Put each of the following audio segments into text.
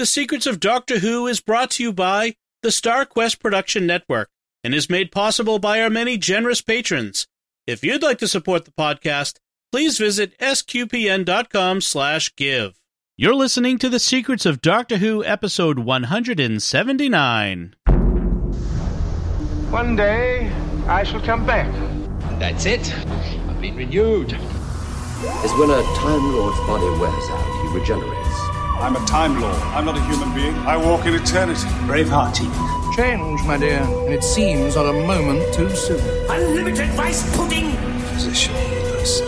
The Secrets of Doctor Who is brought to you by the Star Quest Production Network and is made possible by our many generous patrons. If you'd like to support the podcast, please visit sqpn.com/give. You're listening to The Secrets of Doctor Who episode 179. One day, I shall come back. That's it. I've been renewed. is when a Time Lord's body wears out, he regenerates. I'm a Time Lord. I'm not a human being. I walk in eternity. Braveheart Tegan. Change, my dear, and it seems not a moment too soon. Unlimited rice pudding. Position healers.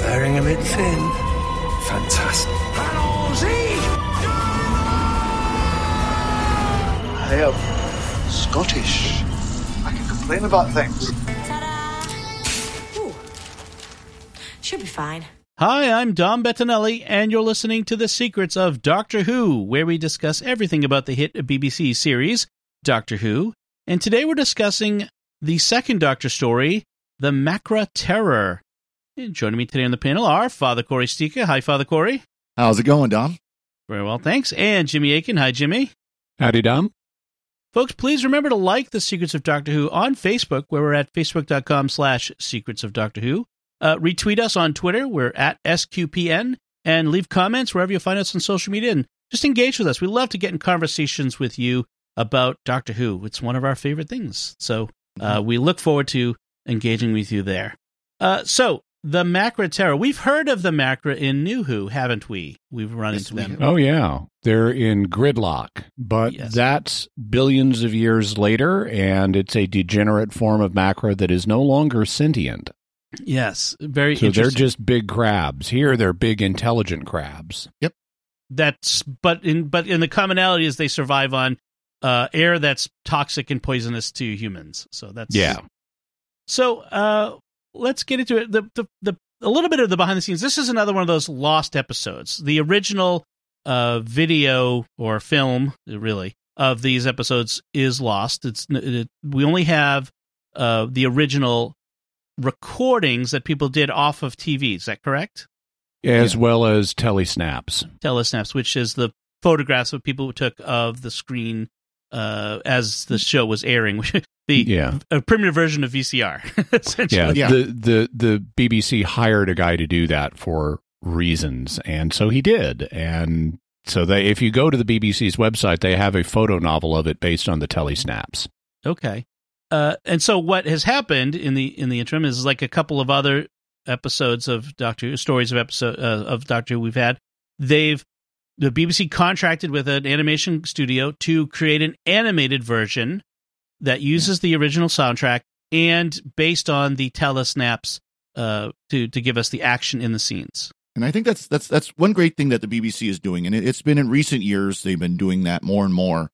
Wearing a bit thin. Fantastic. I am Scottish. I can complain about things. Ooh. Should be fine. Hi, I'm Dom Bettinelli, and you're listening to The Secrets of Doctor Who, where we discuss everything about the hit BBC series, Doctor Who. And today we're discussing the second Doctor story, The Macra Terror. And joining me today on the panel are Father Cory Sticha. Hi, Father Cory. How's it going, Dom? Very well, thanks. And Jimmy Akin. Hi, Jimmy. Howdy, Dom. Folks, please remember to like The Secrets of Doctor Who on Facebook, where we're at facebook.com slash secrets of Doctor Who. Uh, retweet us on Twitter. We're at SQPN. And leave comments wherever you find us on social media. And just engage with us. We love to get in conversations with you about Doctor Who. It's one of our favorite things. So uh, we look forward to engaging with you there. Uh, so, the Macra Terror. We've heard of the Macra in New Who, haven't we? We've run Yes, into them. Oh, yeah. They're in gridlock, but Yes. that's billions of years later, and it's a degenerate form of Macra that is no longer sentient. Yes, very So they're just big crabs. Here, they're big, intelligent crabs. Yep. That's but in but in the commonality is they survive on uh, air that's toxic and poisonous to humans. So that's Yeah. So uh, let's get into it. The, the the a little bit of the behind the scenes. This is another one of those lost episodes. The original uh, video or film, really, of these episodes is lost. It's it, we only have uh, the original recordings that people did off of TV. Is that correct? As well as telesnaps. telesnaps, which is the photographs of people who took of the screen uh, as the show was airing. the Yeah. a primitive version of VCR, essentially. Yeah, Yeah. The, the the BBC hired a guy to do that for reasons, and so he did. And so they, if you go to the BBC's website, they have a photo novel of it based on the telesnaps. Okay. Uh, and so what has happened in the in the interim is like a couple of other episodes of Doctor stories of episode uh, of Doctor Who we've had. They've the BBC contracted with an animation studio to create an animated version that uses the original soundtrack and based on the telesnaps uh, to to give us the action in the scenes. And I think that's that's that's one great thing that the BBC is doing, and it, it's been in recent years they've been doing that more and more.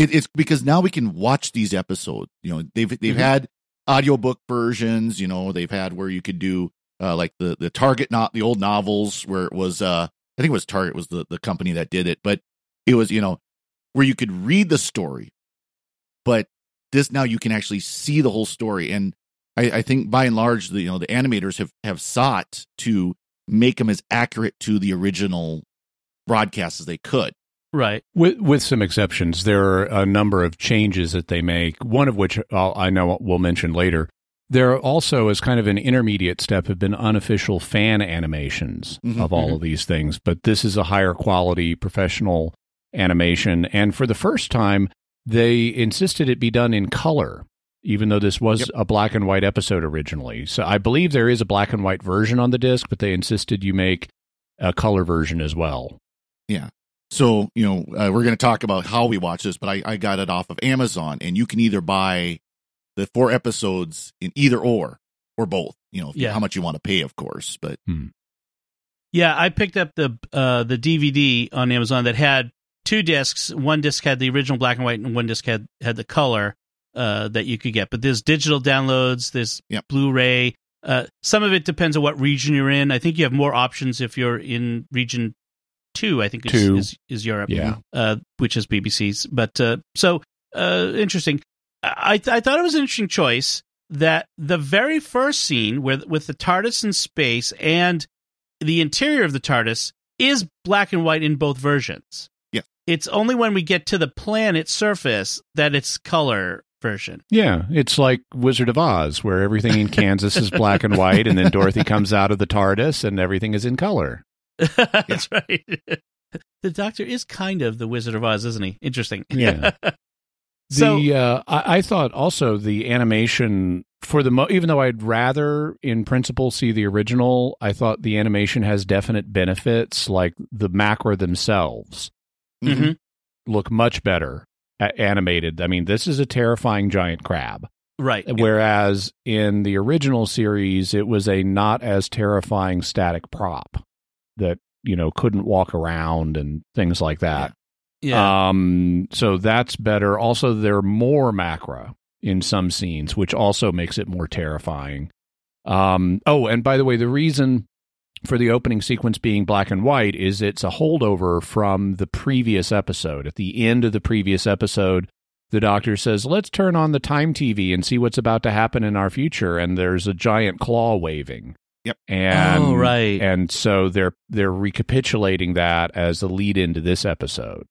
It, it's because now we can watch these episodes. You know, they've they've Mhm. had audiobook versions. You know, they've had where you could do uh, like the the Target, not the old novels, where it was uh I think it was Target was the the company that did it, but it was you know where you could read the story, but this now you can actually see the whole story, and I, I think by and large the you know the animators have have sought to make them as accurate to the original broadcast as they could. Right. With with some exceptions, there are a number of changes that they make. One of which I'll, I know we'll mention later. There also, as kind of an intermediate step, have been unofficial fan animations Mhm, of all mhm. of these things. But this is a higher quality professional animation, and for the first time, they insisted it be done in color, even though this was Yep. a black and white episode originally. So I believe there is a black and white version on the disc, but they insisted you make a color version as well. So you know uh, we're going to talk about how we watch this, but I, I got it off of Amazon, and you can either buy the four episodes in either or or both. You know, if Yeah. how much you want to pay, of course. But Yeah, I picked up the uh, the DVD on Amazon that had two discs. One disc had the original black and white, and one disc had had the color uh, that you could get. But there's digital downloads. There's Yep. Blu-ray. Uh, some of it depends on what region you're in. I think you have more options if you're in region two. I think is Two. is, is Europe. Yeah. uh, which is BBC's. But uh, so uh, interesting. I I thought it was an interesting choice that the very first scene with with the TARDIS in space and the interior of the TARDIS is black and white in both versions. Yeah. it's only when we get to the planet surface that it's color version. Yeah, it's like Wizard of Oz, where everything in Kansas is black and white, and then Dorothy comes out of the TARDIS and everything is in color. That's right. the Doctor is kind of the Wizard of Oz, isn't he? Interesting. Yeah. So- the uh, I, I thought also the animation for the mo- even though I'd rather in principle see the original, I thought the animation has definite benefits. Like the macra themselves Mhm. look much better animated. I mean, this is a terrifying giant crab. Right. Whereas in the original series, it was a not as terrifying static prop that you know couldn't walk around and things like that. Yeah. Um, so that's better. Also, there are more macra in some scenes, which also makes it more terrifying. Um, oh, and by the way, the reason for the opening sequence being black and white is it's a holdover from the previous episode. At the end of the previous episode, the doctor says, "Let's turn on the time TV and see what's about to happen in our future." And there's a giant claw waving. Yep. And Oh, right. And so they're they're recapitulating that as the lead into this episode.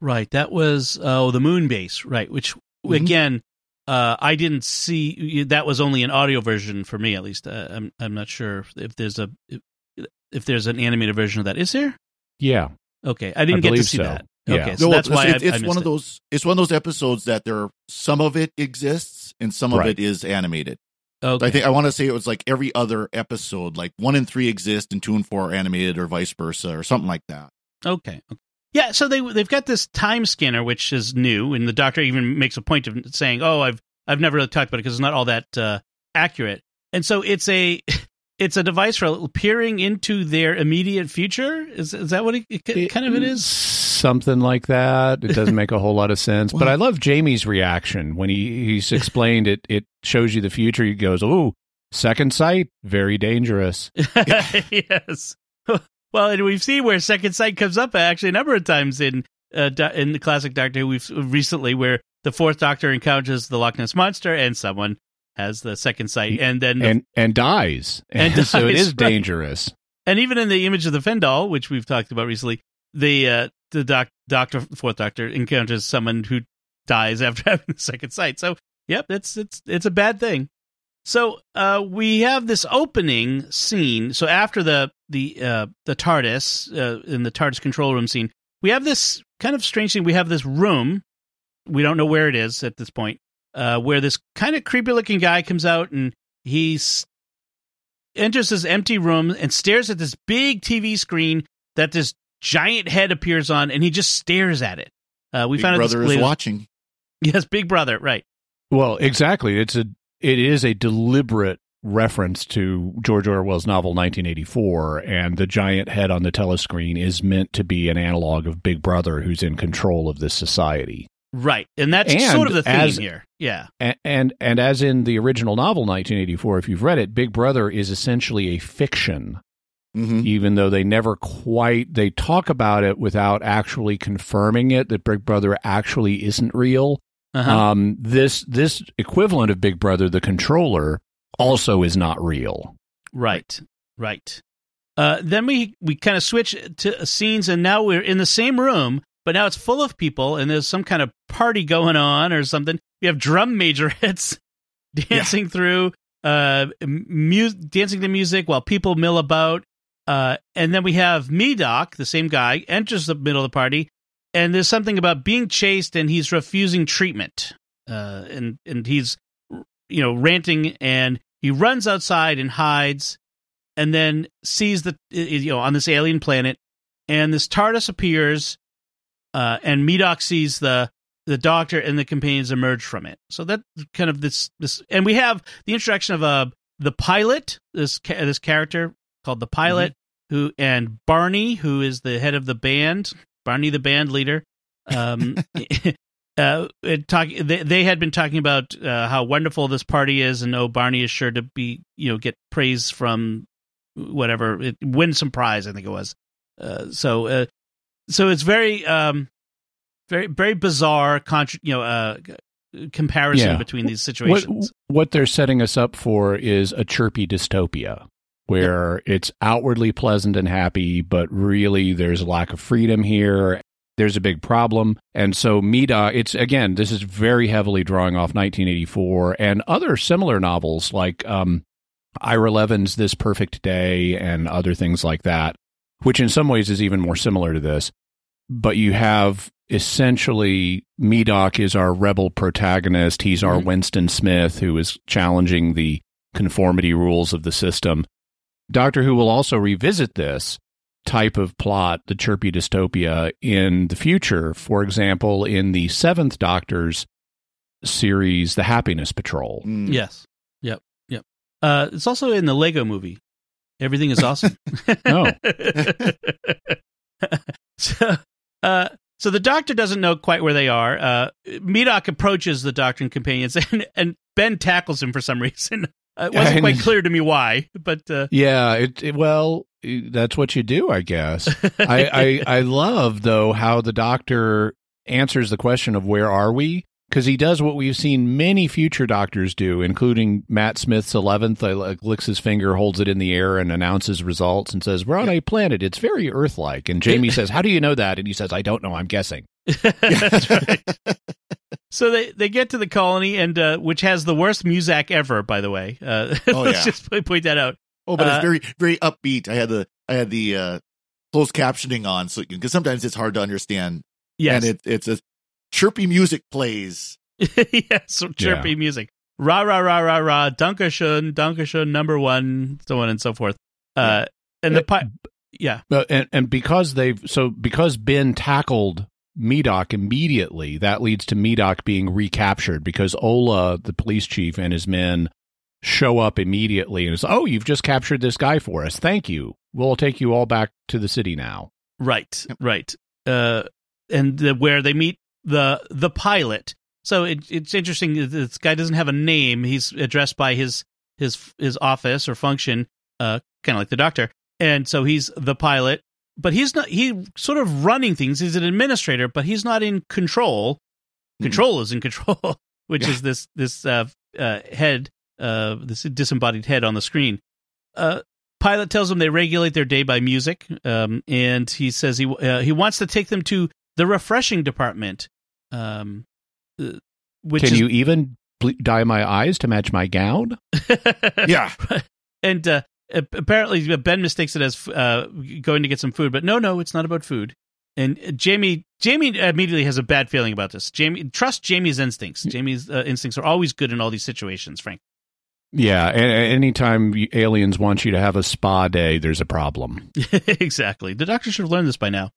Right. That was oh the moon base. Right. Which Mm-hmm. again, uh, I didn't see. That was only an audio version for me, at least. Uh, I'm I'm not sure if there's a if, if there's an animated version of that. Is there? Yeah. Okay, I didn't get to see so. that. Yeah. Okay, so No, that's why it's, I, it's I one of it. those. It's one of those episodes that there some of it exists and some of it is animated. Okay. I think I want to say it was like every other episode, like one and three exist and two and four are animated, or vice versa, or something like that. Okay. okay. Yeah, so they they've got this time scanner which is new, and the doctor even makes a point of saying, "Oh, I've I've never really talked about it because it's not all that uh, accurate." And so it's a it's a device for peering into their immediate future. Is is that what it, it kind of it is? something like that. It doesn't make a whole lot of sense. but I love Jamie's reaction when he he's explained it. It shows you the future. He goes, "Oh, second sight, very dangerous." yes. Well, and we've seen where second sight comes up actually a number of times in uh, in the classic Doctor Who. We've recently where the fourth Doctor encounters the Loch Ness monster and someone has the second sight, and then the- and and dies. And so it dies, is right. dangerous. and even in the image of the Fendahl, which we've talked about recently, the uh, the doc, Doctor fourth Doctor encounters someone who dies after having the second sight. So, yep, it's it's it's a bad thing. So, uh, we have this opening scene. So after the the uh, the TARDIS uh, in the TARDIS control room scene, we have this kind of strange thing. We have this room. We don't know where it is at this point. Uh, where this kind of creepy looking guy comes out and he enters this empty room and stares at this big TV screen that this giant head appears on, and he just stares at it. Uh, we Big found out brother this is watching. Yes, Big Brother, right? Well, exactly. It's a it is a deliberate reference to George Orwell's novel 1984 and the giant head on the telescreen is meant to be an analog of Big Brother who's in control of this society. Right, and that's And sort of the theme as- here. Yeah, And, and and as in the original novel 1984 if you've read it Big Brother is essentially a fiction hmm even though they never quite they talk about it without actually confirming it that Big Brother actually isn't real uh-huh. um, this this equivalent of Big Brother, the controller, also is not real. right, right. Uh, then we we kind of switch to scenes, and now we're in the same room, but now it's full of people, and there's some kind of party going on or something. We have drum major majorettes dancing through, uh, mu- dancing to music while people mill about. Uh, and then we have Medoc, the same guy, enters the middle of the party, and there's something about being chased, and he's refusing treatment. Uh, and and he's you know ranting, and he runs outside and hides, and then sees the you know on this alien planet, and this TARDIS appears, uh, and Medoc sees the the Doctor and the companions emerge from it. So that kind of this this, and we have the introduction of uh the pilot, this ca- this character called the pilot, who and Barney, who is the head of the band, Barney the band leader. Um, uh, talk they, they had been talking about uh, how wonderful this party is, and oh, Barney is sure to be you know get praise from whatever it, win some prize. I think it was. Uh, so uh, so it's very um very very bizarre contra- you know uh comparison Yeah. between these situations. what they're setting us up for is a chirpy dystopia where it's outwardly pleasant and happy, but really there's a lack of freedom here. there's a big problem. And so Medoc, it's again, this is very heavily drawing off 1984 and other similar novels like um, Ira Levin's This Perfect Day and other things like that, which in some ways is even more similar to this. But you have essentially Medoc is our rebel protagonist. He's our Mhm. Winston Smith who is challenging the conformity rules of the system. Doctor Who will also revisit this type of plot, the chirpy dystopia, in the future. For example, in the seventh Doctor's series, The Happiness Patrol. Mm. Yes. Yep. Yep. Uh, it's also in the Lego movie. Everything is awesome. Oh. so, uh, so the doctor doesn't know quite where they are. Uh, Medoc approaches the doctor and companions, and, and Ben tackles him for some reason. Uh, it wasn't And- quite clear to me why, but uh, Yeah, it, it- well, that's what you do, I guess. I, I I love though how the doctor answers the question of where are we because he does what we've seen many future doctors do, including Matt Smith's eleventh. uh, Like licks his finger, holds it in the air, and announces results, and says, "We're on a planet. It's very Earth-like." And Jamie says, "How do you know that?" And he says, "I don't know. I'm guessing." That's right. So they, they get to the colony, and uh, which has the worst music ever, by the way. Uh, Oh, let's yeah. just point point that out. Oh, but Uh, it's very very upbeat. I had the I had the uh closed captioning on so because sometimes it's hard to understand. Yes, And it it's a chirpy music plays. yes, so chirpy Yeah. music. Rah rah rah rah rah. Dankeschön, Dankeschön, number one, so on and so forth. Uh, and the pi- yeah, But and, and because they've so because Ben tackled Medoc immediately, that leads to Medoc being recaptured because Ola, the police chief, and his men show up immediately and it's oh you've just captured this guy for us thank you we'll take you all back to the city now right, right. Uh, and the, where they meet the the pilot. So it, it's interesting. This guy doesn't have a name. He's addressed by his his his office or function, uh, kind of like the doctor. And so he's the pilot, but he's not. He sort of running things. He's an administrator, but he's not in control. Control is in control, which is this this uh, uh, head, uh, this disembodied head on the screen. Uh, pilot tells them they regulate their day by music, um, and he says he uh, he wants to take them to the refreshing department, um, uh, which can is you even ble- dye my eyes to match my gown Yeah. and uh, apparently Ben mistakes it as uh, going to get some food, but no, no, it's not about food. And uh, Jamie, Jamie immediately has a bad feeling about this. Jamie, trust Jamie's instincts. Jamie's uh, instincts are always good in all these situations. Frank. yeah a- a- anytime aliens want you to have a spa day there's a problem exactly. The doctor should have learned this by now.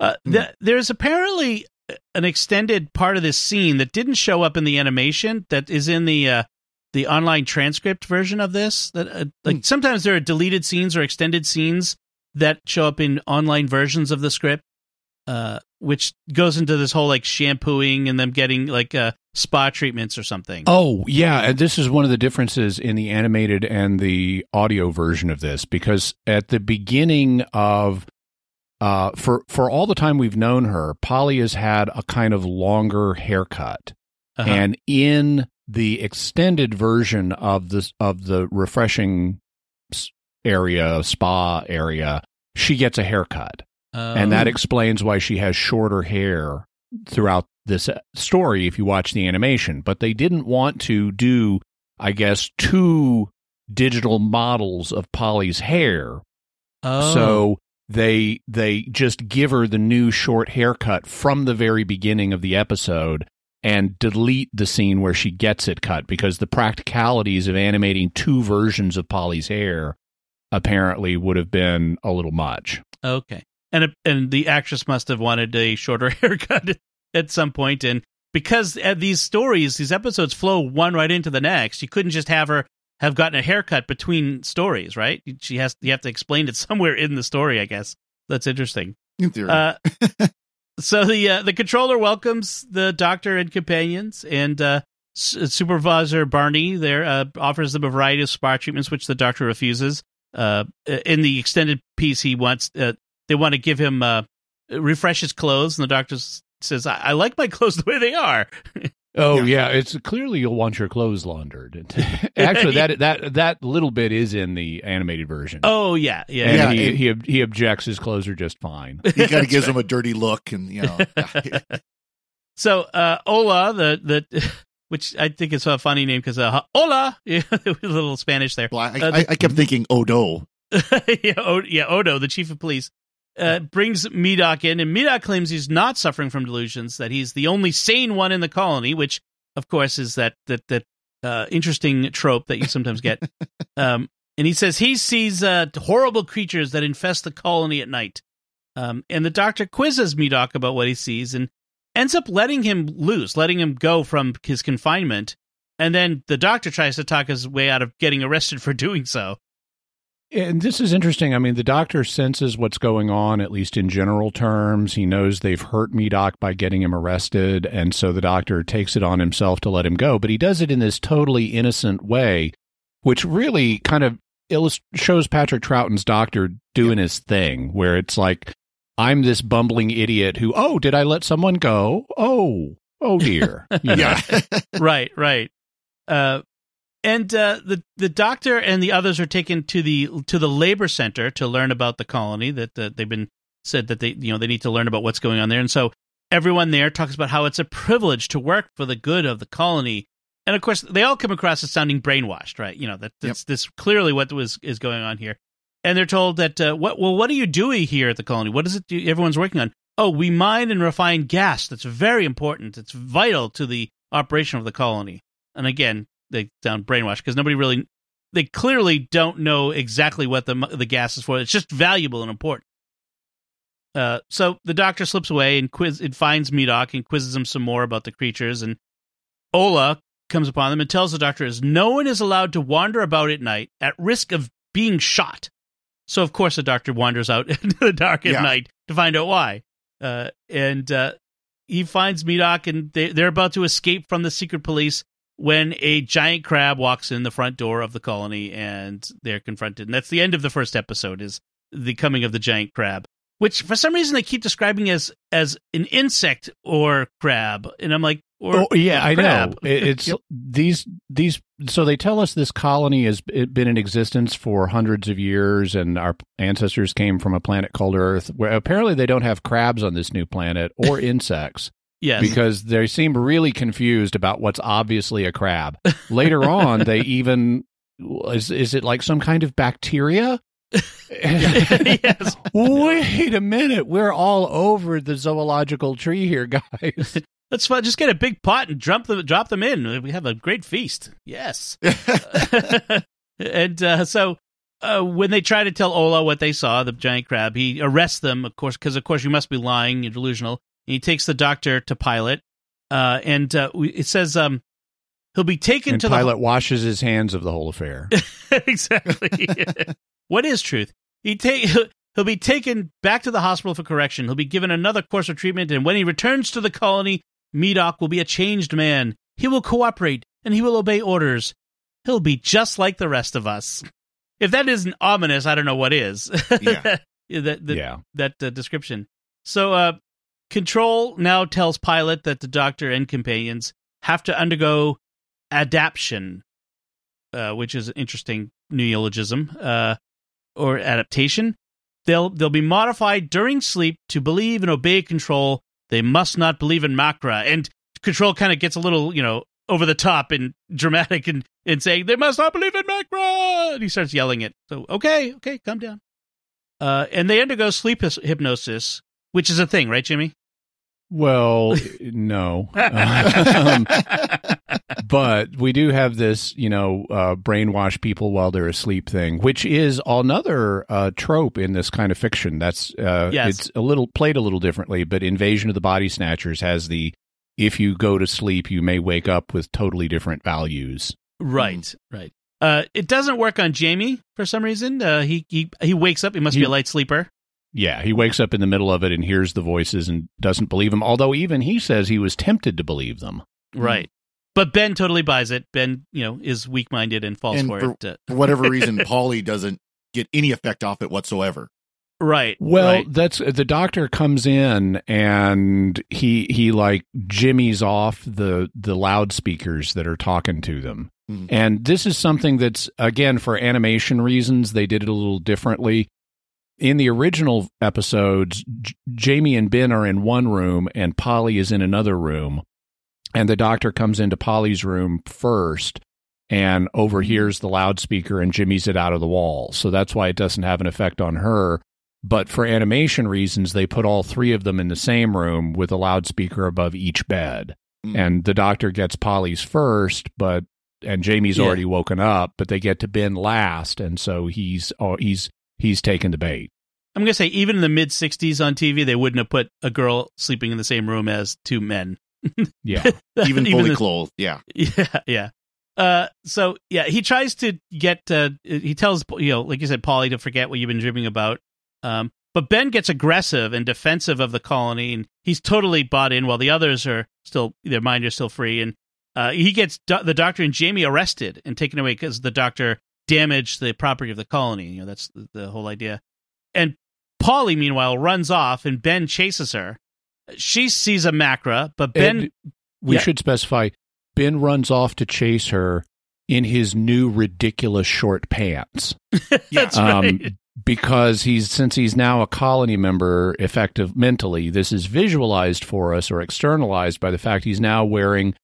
Uh, th- there's apparently an extended part of this scene that didn't show up in the animation that is in the uh, the online transcript version of this. That uh, like sometimes there are deleted scenes or extended scenes that show up in online versions of the script, uh, which goes into this whole like shampooing and them getting like uh, spa treatments or something. Oh, yeah. And this is one of the differences in the animated and the audio version of this because at the beginning of uh for for all the time we've known her, Polly has had a kind of longer haircut. Uh-huh. And in the extended version of this of the refreshing area, spa area, she gets a haircut and that Um, explains why she has shorter hair throughout this uh, story if you watch the animation but they didn't want to do i guess two digital models of polly's hair oh. so they they just give her the new short haircut from the very beginning of the episode and delete the scene where she gets it cut because the practicalities of animating two versions of polly's hair apparently would have been a little much Okay. And and the actress must have wanted a shorter haircut at some point and because uh, these stories, these episodes flow one right into the next, you couldn't just have her have gotten a haircut between stories, right? She has you have to explain it somewhere in the story, I guess. That's interesting. In theory. Uh, so the uh, the controller welcomes the doctor and companions, and uh, S- supervisor Barney there uh, offers them a variety of spa treatments, which the doctor refuses. Uh, in the extended piece, he wants uh, they want to give him uh, refresh his clothes, and the doctor says, I-, "I like my clothes the way they are." Oh yeah. it's clearly you'll want your clothes laundered. Actually, that that that little bit is in the animated version. Oh yeah, yeah. and Yeah, he, and- he he objects. His clothes are just fine. He kind of gives him a dirty look, and you know, So uh, Ola, the the which I think is a funny name because uh, Ola, yeah, a little Spanish there. Well, I, Uh, I, I kept thinking Odo. yeah, o- yeah, Odo, the chief of police, uh, brings Medoc in, and Medoc claims he's not suffering from delusions; that he's the only sane one in the colony, which, of course, is that that that uh, interesting trope that you sometimes get. um, and he says he sees uh, horrible creatures that infest the colony at night. Um, and the doctor quizzes Medoc about what he sees and ends up letting him loose, letting him go from his confinement. And then the doctor tries to talk his way out of getting arrested for doing so. And this is interesting. I mean, the doctor senses what's going on, at least in general terms. He knows they've hurt Medoc by getting him arrested. And so the doctor takes it on himself to let him go. But he does it in this totally innocent way, which really kind of illust- shows Patrick Troughton's doctor doing his thing, where it's like, I'm this bumbling idiot who, oh, did I let someone go? Oh, oh dear. Yeah, right, right. Uh, and uh, the the doctor and the others are taken to the to the labor center to learn about the colony that uh, they've been said that they you know they need to learn about what's going on there. And so everyone there talks about how it's a privilege to work for the good of the colony. And of course, they all come across as sounding brainwashed, right? You know that that's this clearly what was is going on here. And they're told that uh, what well, what are you doing here at the colony? What is it do, everyone's working on? Oh, we mine and refine gas. That's very important. It's vital to the operation of the colony. And again, they sound brainwashed because nobody really, they clearly don't know exactly what the the gas is for. It's just valuable and important. Uh, so the doctor slips away and quiz it finds Medoc and quizzes him some more about the creatures. And Ola comes upon them and tells the doctor is no one is allowed to wander about at night at risk of being shot. So of course the doctor wanders out into the dark at Yeah. night to find out why. Uh, and uh, he finds Medoc and they, they're about to escape from the secret police when a giant crab walks in the front door of the colony and they're confronted. And that's the end of the first episode is the coming of the giant crab, which for some reason they keep describing as as an insect or crab. And I'm like, or oh yeah, I know. crab. It's these these. So they tell us this colony has been in existence for hundreds of years, and our ancestors came from a planet called Earth, where apparently they don't have crabs on this new planet or insects. Yes. because they seem really confused about what's obviously a crab. Later on, they even is is it like some kind of bacteria? yes. Wait a minute, we're all over the zoological tree here, guys. Let's fu- just get a big pot and drop them, drop them in. We have a great feast. Yes. and uh, so uh, when they try to tell Ola what they saw, the giant crab, he arrests them, of course, because of course you must be lying, you're delusional. He takes the doctor to Pilot, uh, and uh, we- it says um, he'll be taken And to Pilot washes his hands of the whole affair. exactly. what is truth? He take he'll be taken back to the hospital for correction. He'll be given another course of treatment, and when he returns to the colony, Medoc will be a changed man. He will cooperate and he will obey orders. He'll be just like the rest of us. If that isn't ominous, I don't know what is. Yeah. that, that, Yeah. that uh, description. So, uh, Control now tells Pilot that the Doctor and companions have to undergo adaption, uh, which is an interesting neologism, uh, or adaptation. They'll they'll be modified during sleep to believe and obey Control. They must not believe in Macra. And Control kind of gets a little, you know, over the top and dramatic and, and saying, they must not believe in Macra. And he starts yelling it. So, okay, okay, calm down. Uh, and they undergo sleep hypnosis, which is a thing, right, Jimmy? Well, no. Um, but we do have this, you know, uh, brainwash people while they're asleep thing, which is another uh, trope in this kind of fiction. That's uh, Yes. it's a little played a little differently, but Invasion of the Body Snatchers has the if you go to sleep, you may wake up with totally different values. Right, right. Uh, it doesn't work on Jamie for some reason. Uh, he he he wakes up. He must be a light sleeper. Yeah, he wakes up in the middle of it and hears the voices and doesn't believe them. Although even he says he was tempted to believe them. Right. But Ben totally buys it. Ben, you know, is weak minded and falls And for, for- it. For whatever reason, Polly doesn't get any effect off it whatsoever. Right. Well, right. that's the doctor comes in and he he like jimmies off the the loudspeakers that are talking to them. Mhm. And this is something that's again for animation reasons they did it a little differently. In the original episodes, J- Jamie and Ben are in one room and Polly is in another room. And the doctor comes into Polly's room first and overhears the loudspeaker and jimmies it out of the wall. So that's why it doesn't have an effect on her. But for animation reasons, they put all three of them in the same room with a loudspeaker above each bed. Mm. And the doctor gets Polly's first, but and Jamie's Yeah. already woken up, but they get to Ben last, and so he's oh, he's he's taken the bait. I'm gonna say even in the mid '60s on TV, they wouldn't have put a girl sleeping in the same room as two men. Yeah. Even fully the- clothed. Yeah. Yeah, yeah. Uh, so yeah, he tries to get. Uh, he tells you know, like you said, Polly to forget what you've been dreaming about. Um, but Ben gets aggressive and defensive of the colony, and he's totally bought in, while the others are still their mind are still free. And uh, he gets do- the doctor and Jamie arrested and taken away because the doctor damaged the property of the colony. You know, that's the, the whole idea. And Polly, meanwhile, runs off, and Ben chases her. She sees a macra, but Ben. And we Yeah. should specify Ben runs off to chase her in his new ridiculous short pants. that's Um, right. because he's since he's now a colony member effective mentally this is visualized for us or externalized by the fact he's now wearing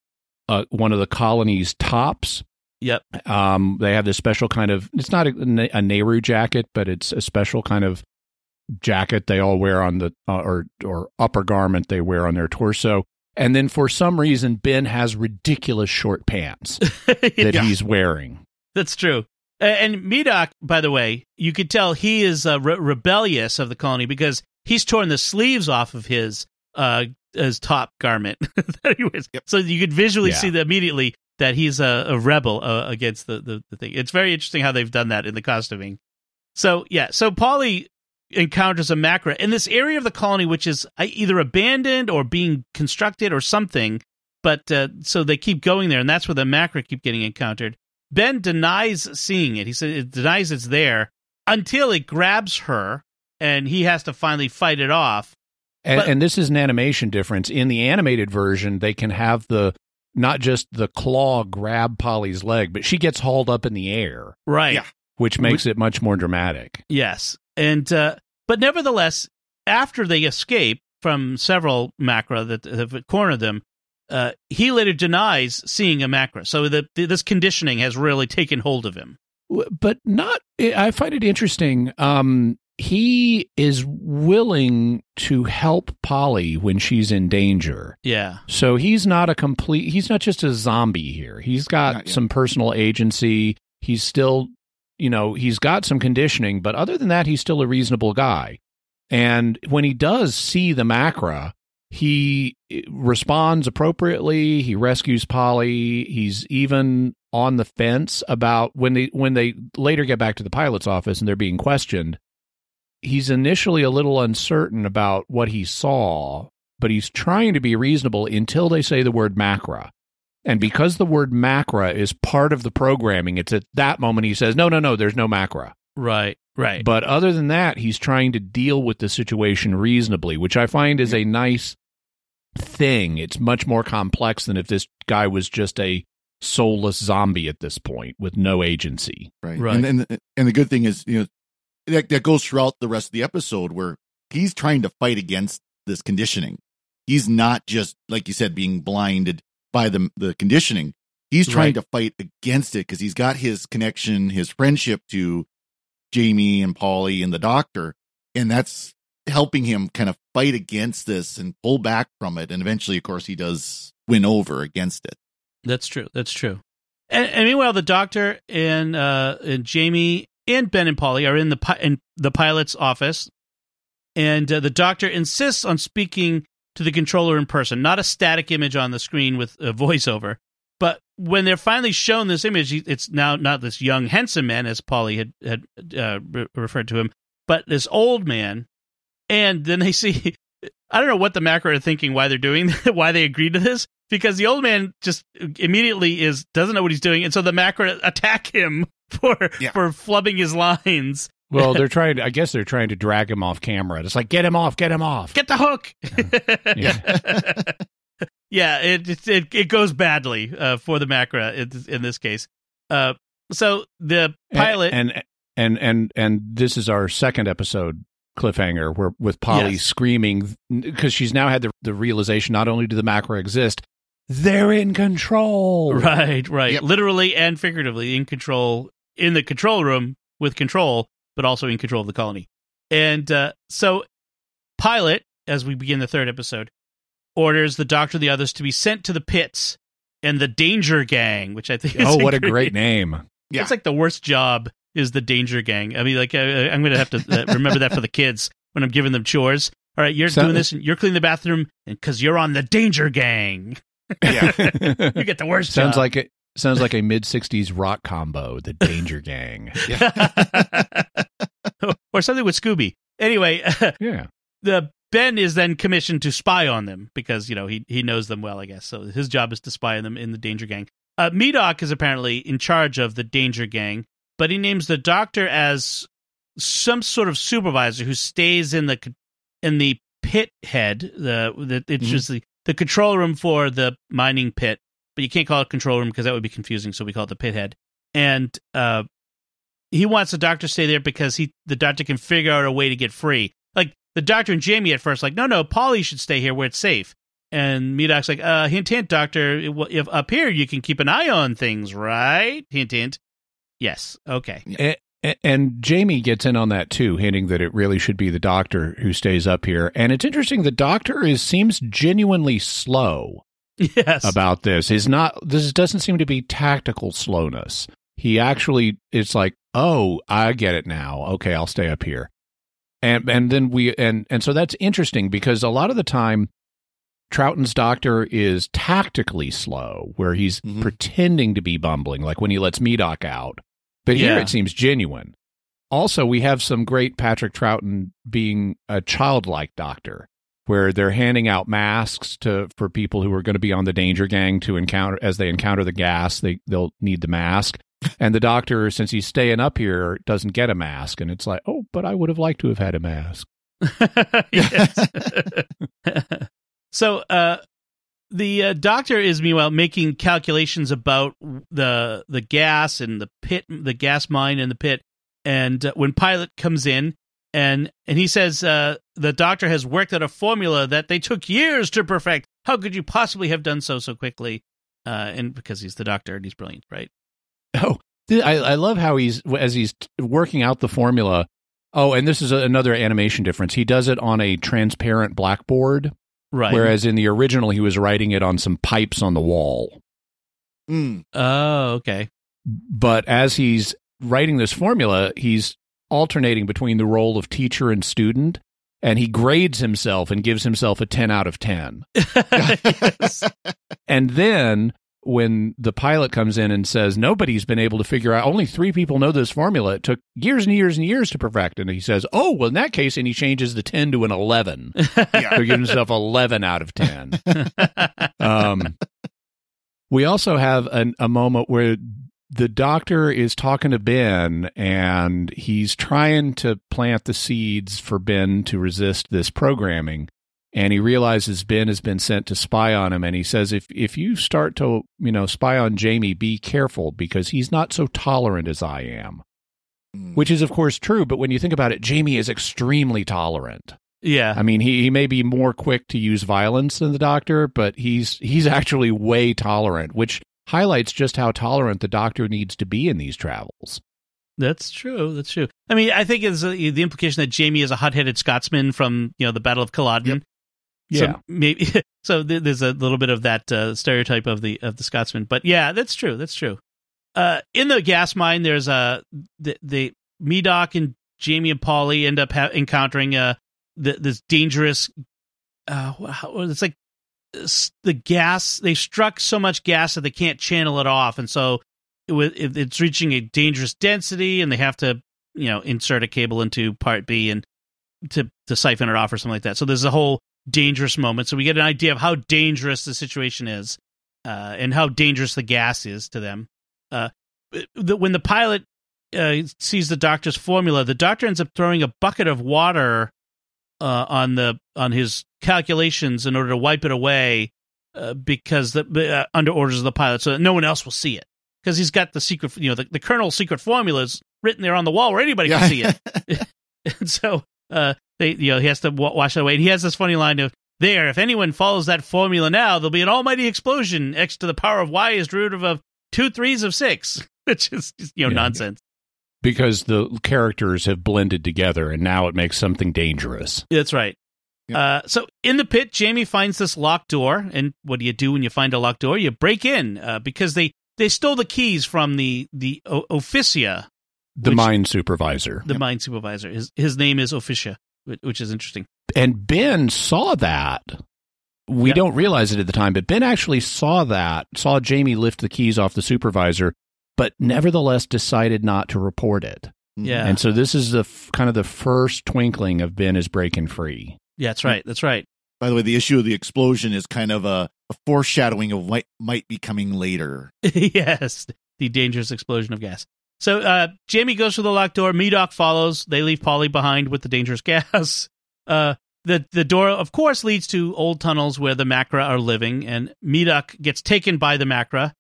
uh, one of the colony's tops Yep. um, they have this special kind of it's not a, a nehru jacket but it's a special kind of jacket they all wear on the uh, or or upper garment they wear on their torso and then for some reason ben has ridiculous short pants that Yeah. he's wearing That's true. A- And Medoc, by the way, you could tell he is uh, re- rebellious of the colony because he's torn the sleeves off of his uh, his top garment. he wears. So you could visually Yeah. see that immediately that he's a, a rebel uh, against the, the the thing. It's very interesting how they've done that in the costuming. So yeah, so Polly encounters a macra in this area of the colony, which is uh, either abandoned or being constructed or something. But uh, so they keep going there, and that's where the macra keep getting encountered. Ben denies seeing it. He says it denies it's there until it grabs her, and he has to finally fight it off. And, But- and this is an animation difference. In the animated version, they can have the not just the claw grab Polly's leg, but she gets hauled up in the air, Right. Yeah. which makes it much more dramatic. Yes. And uh, but nevertheless, after they escape from several macra that have cornered them, uh, he later denies seeing a macra. So the, this conditioning has really taken hold of him. But not, I find it interesting. Um, he is willing to help Polly when she's in danger. Yeah. So he's not a complete, he's not just a zombie here. He's got some personal agency. He's still, you know, he's got some conditioning, but other than that, he's still a reasonable guy. And when he does see the macra, he responds appropriately. He rescues Polly. He's even on the fence about when they when they later get back to the pilot's office and they're being questioned. He's initially a little uncertain about what he saw, but he's trying to be reasonable until they say the word macra. And because the word macra is part of the programming, it's at that moment he says, "No, no, no, there's no macra." Right. Right. But other than that, he's trying to deal with the situation reasonably, which I find is a nice thing. It's much more complex than if this guy was just a soulless zombie at this point with no agency. Right. Right. And, and and the good thing is, you know, that that goes throughout the rest of the episode where he's trying to fight against this conditioning. He's not just like you said being blinded by the the conditioning. He's trying Right. to fight against it because he's got his connection, his friendship to Jamie and Polly and the doctor, and that's helping him kind of fight against this and pull back from it. And eventually, of course, he does win over against it. That's true. That's true. And, and meanwhile, the doctor and uh, and Jamie and Ben and Polly are in the pi- in the pilot's office, and uh, the doctor insists on speaking to the controller in person, not a static image on the screen with a voiceover. But when they're finally shown this image, it's now not this young handsome man as Polly had had uh, re- referred to him, but this old man. And then they see, I don't know what the macra are thinking, why they're doing, why they agreed to this, because the old man just immediately is doesn't know what he's doing, and so the macra attack him for Yeah. for flubbing his lines. Well, they're trying to. I guess they're trying to drag him off camera. It's like get him off, get him off. Get the hook. Yeah. yeah, it it it, it goes badly uh, for the Macra in, in this case. Uh, so the pilot and, and and and and this is our second episode cliffhanger where with Polly Yes. screaming because she's now had the the realization not only do the Macra exist, they're in control. Right, right. Yep. Literally and figuratively in control in the control room with control, but also in control of the colony. And uh, so, Pilot, as we begin the third episode, orders the Doctor and the others to be sent to the pits and the Danger Gang, which I think is Oh, what a great name! Yeah. It's like the worst job is the Danger Gang. I mean, like I, I'm going to have to uh, remember that for the kids when I'm giving them chores. All right, you're So- doing this, and you're cleaning the bathroom, because you're on the Danger Gang. Yeah. You get the worst. sounds job. like it. Sounds like a mid '60s rock combo, the Danger Gang. or something with Scooby. Anyway, Yeah, the Ben is then commissioned to spy on them because you know he he knows them well, I guess. So his job is to spy on them in the Danger Gang. Uh, Medoc is apparently in charge of the Danger Gang, but he names the Doctor as some sort of supervisor who stays in the in the pit head. The, the it's Mhm. just the, the control room for the mining pit, but you can't call it control room because that would be confusing. So we call it the pit head. And uh, he wants the doctor to stay there because he the doctor can figure out a way to get free. Like the doctor and Jamie at first, like, no, no, Polly should stay here where it's safe. And Medoc's like, uh, hint, hint, doctor. If up here you can keep an eye on things, right? Hint, hint. Yes. Okay. And Jamie gets in on that too, hinting that it really should be the Doctor who stays up here. And it's interesting. The Doctor is seems genuinely slow. Yes. about this is not this doesn't seem to be tactical slowness. He actually it's like, "Oh, I get it now. Okay, I'll stay up here." And and then we and and so that's interesting because a lot of the time Troughton's doctor is tactically slow where he's Mhm. pretending to be bumbling like when he lets Medoc out. But here it seems genuine. Also, we have some great Patrick Trouton being a childlike doctor where they're handing out masks to for people who are going to be on the danger gang to encounter as they encounter the gas they they'll need the mask. And the doctor since he's staying up here doesn't get a mask and it's like oh but i would have liked to have had a mask. Yes. so uh the uh, doctor is meanwhile making calculations about the the gas and the pit the gas mine in the pit. And uh, when pilot comes in and and he says uh the doctor has worked out a formula that they took years to perfect. How could you possibly have done so so quickly? Uh and because he's the doctor and he's brilliant right? Oh I, I love how he's as he's working out the formula. Oh and this is a, another animation difference. He does it on a transparent blackboard right. whereas in the original he was writing it on some pipes on the wall. Mm. oh okay. But as he's writing this formula, he's alternating between the role of teacher and student, and he grades himself and gives himself a 10 out of 10. And then when the pilot comes in and says, Nobody's been able to figure out, only three people know this formula. It took years and years and years to perfect. And he says, Oh, well, in that case, and he changes the 10 to an 11. Yeah. So he gives himself 11 out of 10. Um, we also have an, a moment where the doctor is talking to Ben and he's trying to plant the seeds for Ben to resist this programming. And he realizes Ben has been sent to spy on him. And he says, if, if you start to, you know, spy on Jamie, be careful because he's not so tolerant as I am. Mm. Which is, of course, true. But when you think about it, Jamie is extremely tolerant. yeah I mean, he, he may be more quick to use violence than the doctor, but he's he's actually way tolerant, which highlights just how tolerant the doctor needs to be in these travels. That's true. That's true. I mean, I think it's uh, the implication that Jamie is a hot-headed Scotsman from you know the Battle of Culloden. Yeah. So maybe so. th- There's a little bit of that uh, stereotype of the of the Scotsman, but yeah, that's true. That's true. Uh, in the gas mine, there's a the, the Medoc and Jamie and Polly end up ha- encountering uh the, this dangerous. Uh, how, it's like the gas. They struck so much gas that they can't channel it off, and so it, it's reaching a dangerous density, and they have to you know insert a cable into part B and to to siphon it off or something like that. So there's a whole dangerous moment. So we get an idea of how dangerous the situation is, uh, and how dangerous the gas is to them. Uh, the, when the pilot uh, sees the doctor's formula. The doctor ends up throwing a bucket of water uh, on the on his calculations in order to wipe it away uh, because the uh, under orders of the pilot, so that no one else will see it because he's got the secret. You know, the, the colonel's secret formula is written there on the wall where anybody Yeah. can see it. and so uh, they, you know, he has to wa- wash it away. And he has this funny line of. There, if anyone follows that formula now, there'll be an almighty explosion. X to the power of y is derivative of two threes of six, which is you know Yeah. nonsense. because the characters have blended together and now it makes something dangerous. That's right. Uh, so in the pit, Jamie finds this locked door, and what do you do when you find a locked door? You break in uh, because they they stole the keys from the the o- Officia, The Which- mine supervisor. the mine supervisor. His his name is Officia, which is interesting. And Ben saw that. We Yeah. don't realize it at the time, but Ben actually saw that, saw Jamie lift the keys off the supervisor, but nevertheless decided not to report it. Yeah, And so this is the f- kind of the first twinkling of Ben is breaking free. Yeah, that's right. That's right. By the way, the issue of the explosion is kind of a, a foreshadowing of what might be coming later. yes, the dangerous explosion of gas. So uh, Jamie goes through the locked door. Medok follows. They leave Polly behind with the dangerous gas. Uh, the the door, of course, leads to old tunnels where the Macra are living, and Medok gets taken by the Macra.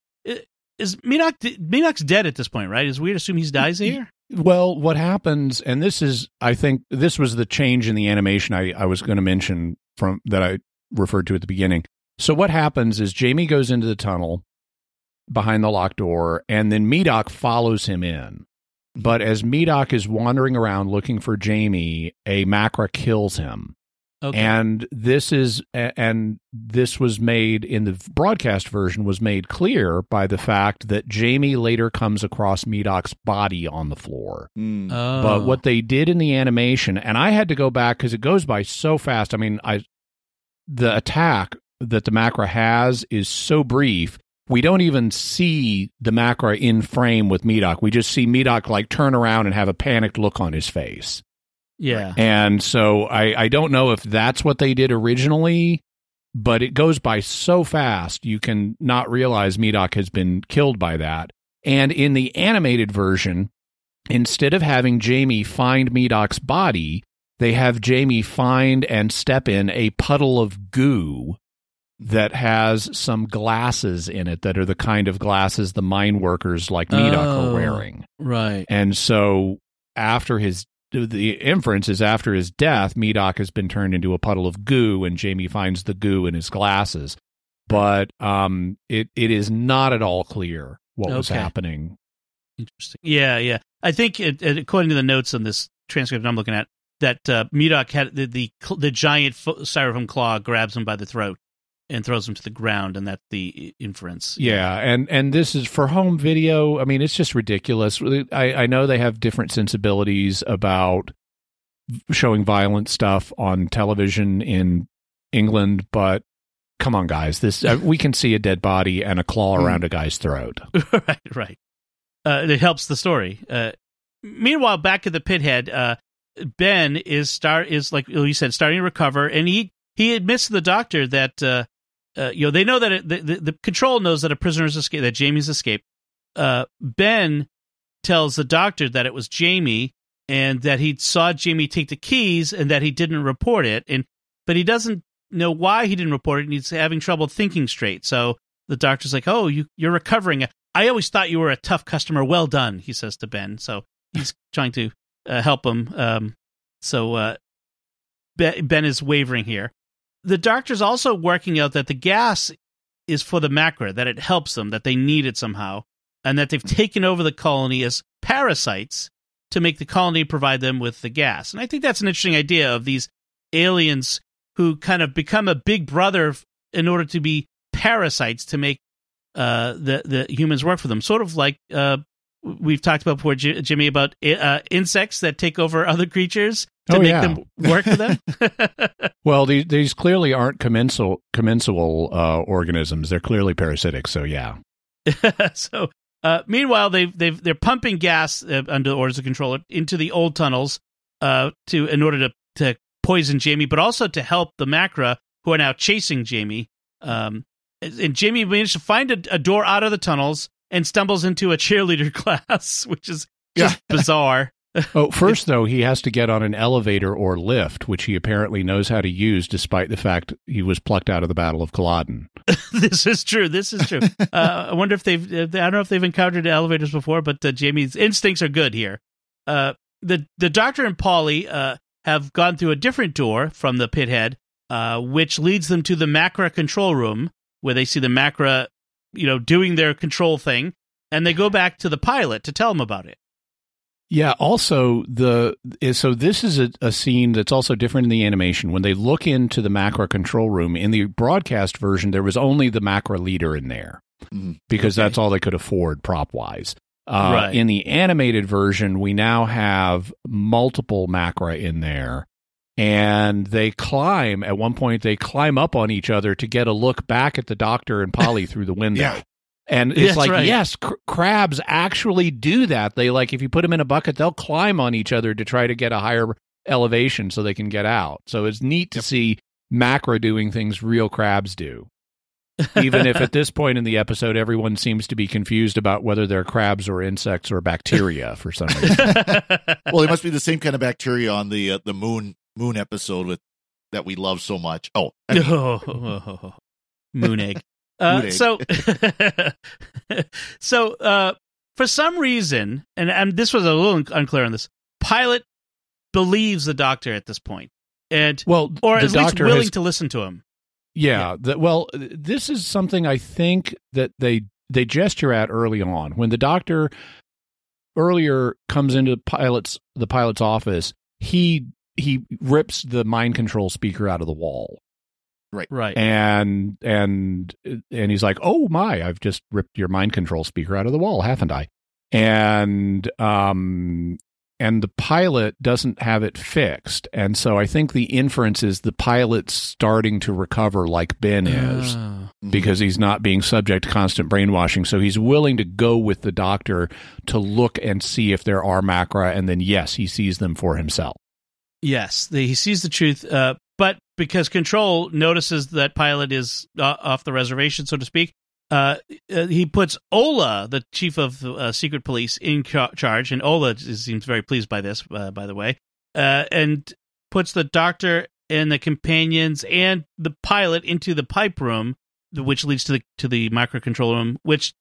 Is Medok Medok's dead at this point, right? Is weird to assume he's dies here. Well, what happens, and this is, I think, this was the change in the animation I, I was going to mention from that I referred to at the beginning. So what happens is Jamie goes into the tunnel behind the locked door, and then Medok follows him in. But as Medok is wandering around looking for Jamie, a Macra kills him. Okay. And this is, and this was made in the broadcast version was made clear by the fact that Jamie later comes across Medok's body on the floor. Mm. oh. But what they did in the animation, and I had to go back because it goes by so fast. I mean, I the attack that the Macra has is so brief. We don't even see the Macra in frame with Medok. We just see Medok like turn around and have a panicked look on his face. Yeah, And so I, I don't know if that's what they did originally, but it goes by so fast you can not realize Medok has been killed by that. And in the animated version, instead of having Jamie find Medok's body, they have Jamie find and step in a puddle of goo that has some glasses in it that are the kind of glasses the mine workers like Medok Oh. are wearing. right. And so after his the inference is after his death, Medok has been turned into a puddle of goo, and Jamie finds the goo in his glasses. But um, it it is not at all clear what was happening. Interesting. Yeah, yeah. I think it, it, according to the notes on this transcript I'm looking at, that uh, Medok had the the, the giant fo- styrofoam claw grabs him by the throat and throws him to the ground, and that's the inference. Yeah, and and this is for home video. I mean, it's just ridiculous. I I know they have different sensibilities about showing violent stuff on television in England, but come on, guys, this uh, we can see a dead body and a claw around a guy's throat. right, right. Uh, it helps the story. Uh, meanwhile, back at the pithead, uh, Ben is start is like you said, starting to recover, and he he admits to the doctor that uh, uh, you know they know that it, the, the the control knows that a prisoner's escaped, that Jamie's escaped. Uh, ben tells the doctor that it was Jamie and that he saw Jamie take the keys and that he didn't report it, and but he doesn't know why he didn't report it, and he's having trouble thinking straight. So the doctor's like, "Oh, you you're recovering. I always thought you were a tough customer. Well done," he says to Ben. So he's trying to uh, help him. Um, so uh, Ben, ben is wavering here. The doctor's also working out that the gas is for the macra, that it helps them, that they need it somehow, and that they've taken over the colony as parasites to make the colony provide them with the gas. And I think that's an interesting idea of these aliens who kind of become a big brother in order to be parasites to make uh, the the humans work for them. Sort of like uh, we've talked about before, Jimmy, about uh, insects that take over other creatures to Oh, make yeah. them work for them. Well, these these clearly aren't commensal commensal uh, organisms. They're clearly parasitic. So yeah. so uh, meanwhile, they've they've they're pumping gas uh, under the orders of controller into the old tunnels uh, to in order to to poison Jamie, but also to help the Macra who are now chasing Jamie. Um, and Jamie managed to find a, a door out of the tunnels and stumbles into a cheerleader class, which is just bizarre. Oh, first though, he has to get on an elevator or lift, which he apparently knows how to use, despite the fact he was plucked out of the Battle of Culloden. this is true. This is true. uh, I wonder if they've. I don't know if they've encountered elevators before, but uh, Jamie's instincts are good here. Uh, the the Doctor and Polly uh, have gone through a different door from the pithead, uh, which leads them to the Macra control room, where they see the Macra, you know, doing their control thing, and they go back to the pilot to tell him about it. Yeah. Also, the so this is a, a scene that's also different in the animation. When they look into the Macra control room in the broadcast version, there was only the Macra leader in there Mhm. because Okay. that's all they could afford prop wise. Uh, Right. In the animated version, we now have multiple Macra in there. And they climb at one point. They climb up on each other to get a look back at the doctor and Polly through the window. Yeah. And it's That's like, right. yes, cr- crabs actually do that. They like, if you put them in a bucket, they'll climb on each other to try to get a higher elevation so they can get out. So it's neat to see Macra doing things real crabs do. Even if at this point in the episode, everyone seems to be confused about whether they're crabs or insects or bacteria for some reason. well, it must be the same kind of bacteria on the uh, the moon moon episode with that we love so much. Oh, I mean, moon egg. Uh, Moon egg. So, so uh, for some reason, and, and this was a little unclear on this, Pilot believes the Doctor at this point, and well, or at least willing has to listen to him. Yeah. The, well, this is something I think that they they gesture at early on when the doctor earlier comes into the pilot's the pilot's office. He he rips the mind control speaker out of the wall Right. Right. And and and he's like, "Oh my, I've just ripped your mind control speaker out of the wall, haven't I?" And um and the pilot doesn't have it fixed. And so I think the inference is the pilot's starting to recover like Ben is Ah. because he's not being subject to constant brainwashing. So he's willing to go with the doctor to look and see if there are macra and then yes, he sees them for himself. Yes, the, he sees the truth, uh, but because Control notices that Pilot is uh, off the reservation, so to speak, uh, uh, he puts Ola, the chief of uh, secret police, in ca- charge, and Ola seems very pleased by this, uh, by the way, uh, and puts the doctor and the companions and the pilot into the pipe room, which leads to the to the Macra control room, which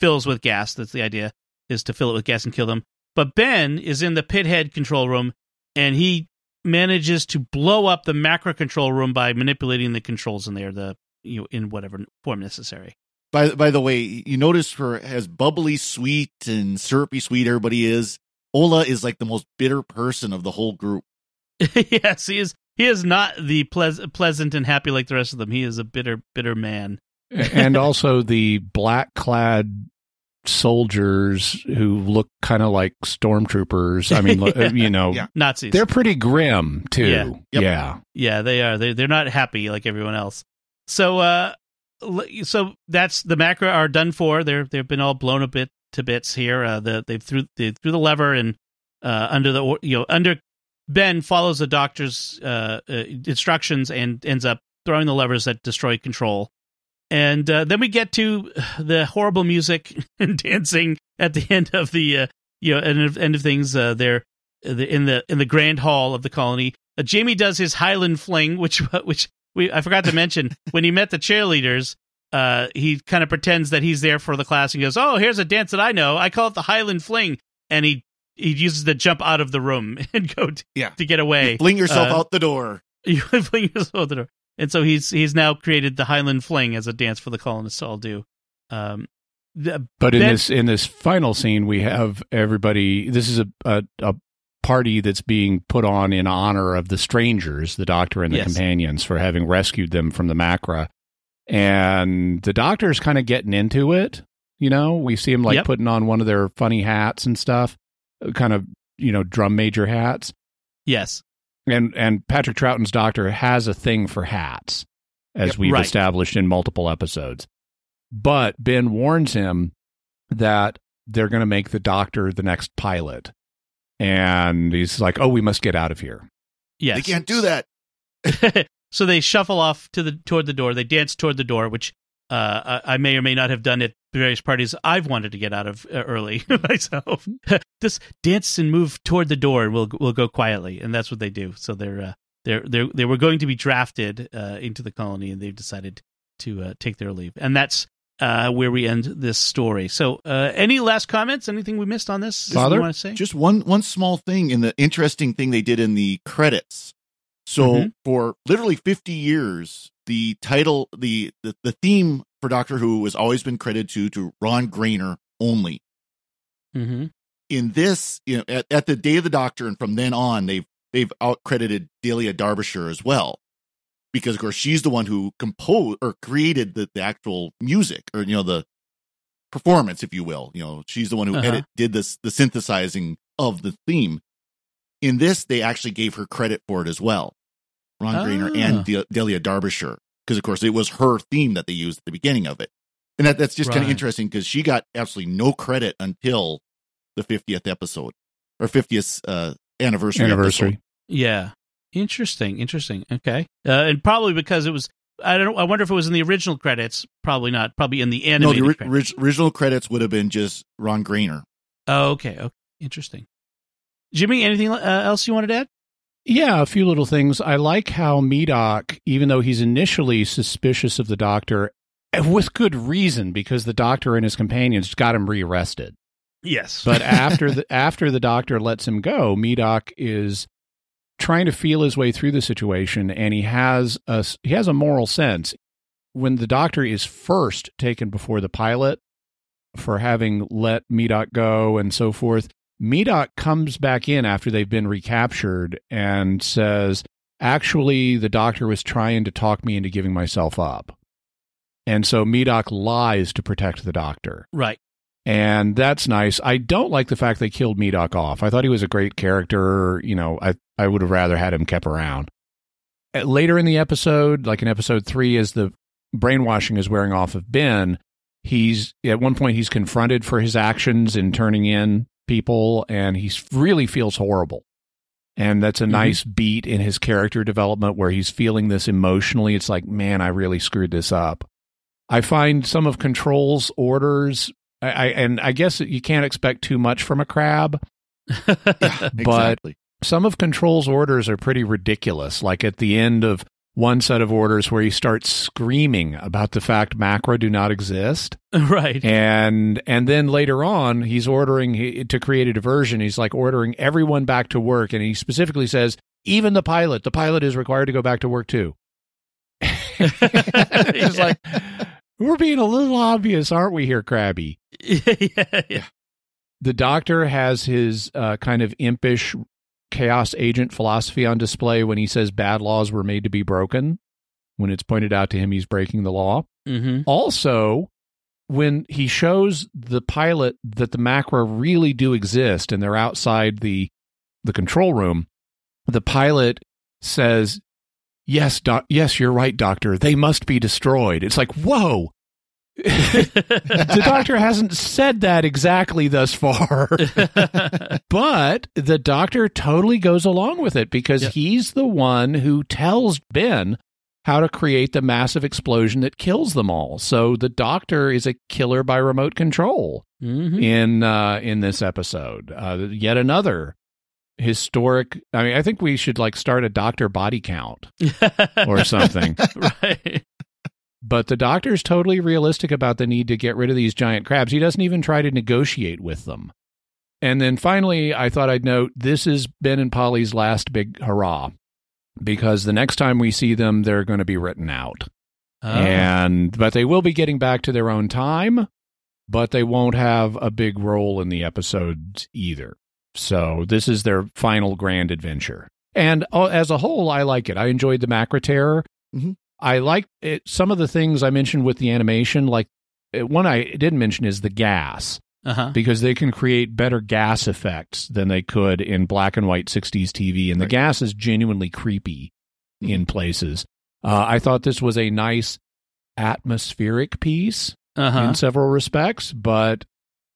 fills with gas. That's the idea, is to fill it with gas and kill them. But Ben is in the pithead control room, and he manages to blow up the Macra control room by manipulating the controls in there, the you know, in whatever form necessary. By by the way, you notice for as bubbly sweet and syrupy sweet everybody is, Ola is like the most bitter person of the whole group. yes, he is. He is not the pleas- pleasant and happy like the rest of them. He is a bitter, bitter man. and also the black clad soldiers who look kind of like stormtroopers. I mean, Yeah. you know, Yeah. Nazis. they're pretty grim too. Yeah. Yep. Yeah. Yeah, they are. They they're not happy like everyone else. So uh so that's the Macra are done for. They're they've been all blown a bit to bits here. Uh the they threw they threw the lever and uh under the you know under Ben follows the doctor's uh, uh instructions and ends up throwing the levers that destroy control. And uh, then we get to the horrible music and dancing at the end of the uh, you know end of, end of things. Uh, there in the in the grand hall of the colony. Uh, Jamie does his Highland fling, which which we I forgot to mention when he met the cheerleaders. Uh, he kind of pretends that he's there for the class and goes, "Oh, here's a dance that I know. I call it the Highland fling." And he he uses the jump out of the room and go to, Yeah. to get away. Fling yourself Uh, out the door. You fling yourself out the door. And so he's he's now created the Highland fling as a dance for the colonists to all do. Um, But in Ben- this in this final scene, we have everybody. This is a a, a party that's being put on in honor of the strangers, the doctor and the Yes. companions, for having rescued them from the Macra. And the doctor's kind of getting into it. You know, we see him like Yep. putting on one of their funny hats and stuff, uh, kind of you know drum major hats. yes, And and Patrick Troughton's doctor has a thing for hats, as Yep, we've right. established in multiple episodes. But Ben warns him that they're going to make the doctor the next pilot, and he's like, "Oh, we must get out of here." yes. They can't do that. so they shuffle off to the toward the door. They dance toward the door, which Uh, I may or may not have done it various parties I've wanted to get out of uh, early myself. Just dance and move toward the door, and we'll we'll go quietly, and that's what they do. So they're uh, they're they they were going to be drafted uh, into the colony, and they've decided to uh, take their leave, and that's uh, where we end this story. So, uh, any last comments? Anything we missed on this? Father, you want to say? just one one small thing in the interesting thing they did in the credits. So Mhm. for literally 50 years, the title, the, the the theme for Doctor Who has always been credited to to Ron Grainer only. mm-hmm. In this, you know, at, at the Day of the Doctor, and from then on, they've they've out credited Delia Derbyshire as well, because of course she's the one who composed or created the, the actual music or you know the performance, if you will. You know, she's the one who Uh-huh. edit did this the synthesizing of the theme. In this, they actually gave her credit for it as well, Ron Grainer Ah. and De- Delia Derbyshire, because of course it was her theme that they used at the beginning of it, and that that's just kind of interesting because she got absolutely no credit until the 50th episode or 50th uh, anniversary. Anniversary. episode. Yeah. Interesting. Interesting. Okay. Uh, and probably because it was. I don't. I wonder if it was in the original credits. Probably not. Probably in the No, the ori- credits. orig- original credits would have been just Ron Grainer. Oh, okay. Okay. Interesting. Jimmy, anything uh, else you wanted to add? Yeah, a few little things. I like how Medok, even though he's initially suspicious of the doctor, eh, with good reason, because the doctor and his companions got him rearrested. Yes. But after the after the doctor lets him go, Medok is trying to feel his way through the situation, and he has a he has a moral sense. When the doctor is first taken before the pilot for having let Medok go and so forth, Medok comes back in after they've been recaptured and says, "Actually, the doctor was trying to talk me into giving myself up." And so Medok lies to protect the doctor right. and that's nice. I don't like the fact they killed Medok off. I thought he was a great character. You know, I I would have rather had him kept around. Uh, Later in the episode, like in episode three, as the brainwashing is wearing off of Ben, he's at one point he's confronted for his actions in turning in people, and he really feels horrible. And that's a Mhm. nice beat in his character development where he's feeling this emotionally. It's like, man, I really screwed this up. I find some of Control's orders I, I and I guess you can't expect too much from a crab. Exactly. Some of Control's orders are pretty ridiculous. Like at the end of one set of orders where he starts screaming about the fact Macra do not exist, right. and and then later on he's ordering he- to create a diversion. He's like ordering everyone back to work, and he specifically says even the pilot. The pilot is required to go back to work too. it's like we're being a little obvious, aren't we? Here, Krabby yeah, yeah. the doctor has his uh, kind of impish chaos agent philosophy on display when he says bad laws were made to be broken. When it's pointed out to him he's breaking the law. Mm-hmm. also when he shows the pilot that the macra really do exist and they're outside the the control room the pilot says yes doc- yes you're right doctor. They must be destroyed. It's like whoa the doctor hasn't said that exactly thus far but the doctor totally goes along with it because Yep. he's the one who tells Ben how to create the massive explosion that kills them all. So the doctor is a killer by remote control hmm in uh, in this episode. Uh, yet another historic. I mean, I think we should like start a doctor body count or something. right. But the doctor's totally realistic about the need to get rid of these giant crabs. He doesn't even try to negotiate with them. And then finally, I thought I'd note this is Ben and Polly's last big hurrah because the next time we see them, they're going to be written out. Oh. And but they will be getting back to their own time, but they won't have a big role in the episodes either. So this is their final grand adventure. And uh, as a whole, I like it. I enjoyed the Macra Terror. Mhm. I like it. Some of the things I mentioned with the animation, like uh, one I didn't mention is the gas uh-huh. because they can create better gas effects than they could in black and white 60s TV. And the Right. gas is genuinely creepy Mhm. in places. Uh, I thought this was a nice atmospheric piece Uh-huh. in several respects, but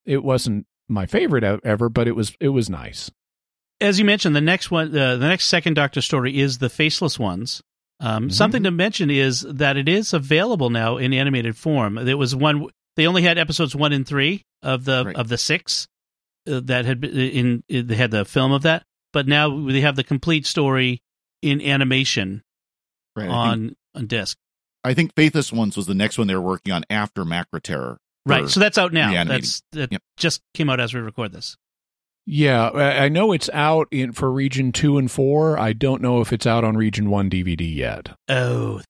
it wasn't my favorite ever, but it was it was nice. As you mentioned, the next one, uh, the next second Doctor story is the Faceless Ones. Um, Something to mention is that it is available now in animated form. There was one; they only had episodes one and three of the Right. of the six uh, that had been in, in. They had the film of that, but now they have the complete story in animation Right. I think, on on disc. I think Faceless Ones was the next one they were working on after Macra Terror. Right, so that's out now. That's that Yep. just came out as we record this. Yeah, I I know it's out in for region two and four. I don't know if it's out on region one DVD yet. Oh,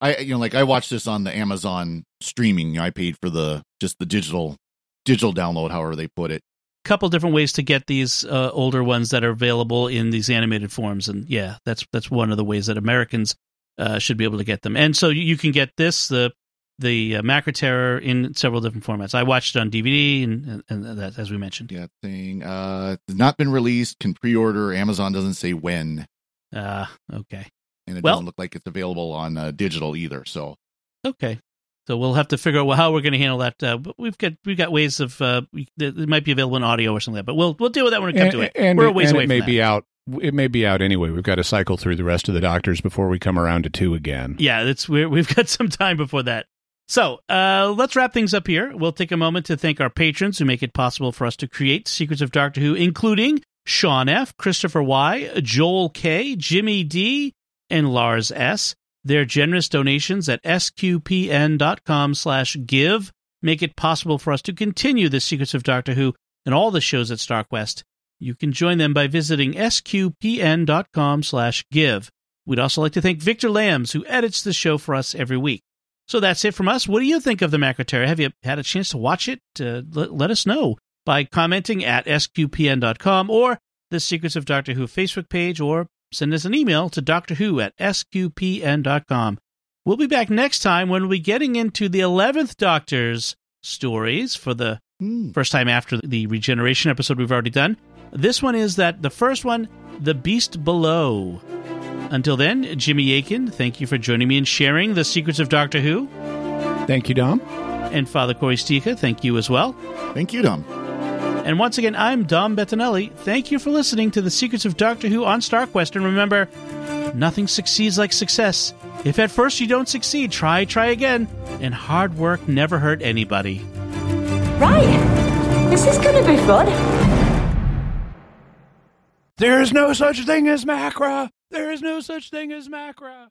I you know like I watched this on the Amazon streaming. I paid for the just the digital digital download, however they put it. couple different ways to get these uh, older ones that are available in these animated forms, and yeah, that's that's one of the ways that Americans uh, should be able to get them. And so you, you can get this the the uh, Macra Terror in several different formats. I watched it on DVD, and, and, and that as we mentioned. Yeah, thing uh not been released. Can pre-order. Amazon doesn't say when, Uh, okay, and it Well- doesn't look like it's available on uh, digital either. So okay. So we'll have to figure out how we're going to handle that. Uh, but we've got we've got ways of uh, we, it might be available in audio or something like that. But we'll we'll deal with that when we come to it. and we're a ways and away it from may that. be out. It may be out anyway. We've got to cycle through the rest of the doctors before we come around to two again. yeah, it's we're, we've got some time before that. So uh, let's wrap things up here. We'll take a moment to thank our patrons who make it possible for us to create Secrets of Doctor Who, including Sean F., Christopher Y., Joel K., Jimmy D., and Lars S. Their generous donations at sqpn.com slash give make it possible for us to continue the Secrets of Doctor Who and all the shows at StarQuest. You can join them by visiting sqpn.com slash give. We'd also like to thank Victor Lambs, who edits the show for us every week. So that's it from us. What do you think of the Macra Terror? Have you had a chance to watch it? Uh, let, let us know by commenting at sqpn.com or the Secrets of Doctor Who Facebook page or send us an email to Doctor Who at sqpn.com. We'll be back next time when we'll be getting into the 11th Doctor's stories for the hmm, first time after the regeneration episode we've already done. This one is that the first one, The Beast Below. Until then, Jimmy Akin, thank you for joining me and sharing the secrets of Doctor Who. Thank you, Dom. And Father Cory Sticha, thank you as well. thank you, Dom. And once again, I'm Dom Bettinelli. Thank you for listening to the Secrets of Doctor Who on StarQuest. And remember, nothing succeeds like success. If at first you don't succeed, try, try again. And hard work never hurt anybody. Right. This is going to be fun. There is no such thing as macra. There is no such thing as macra.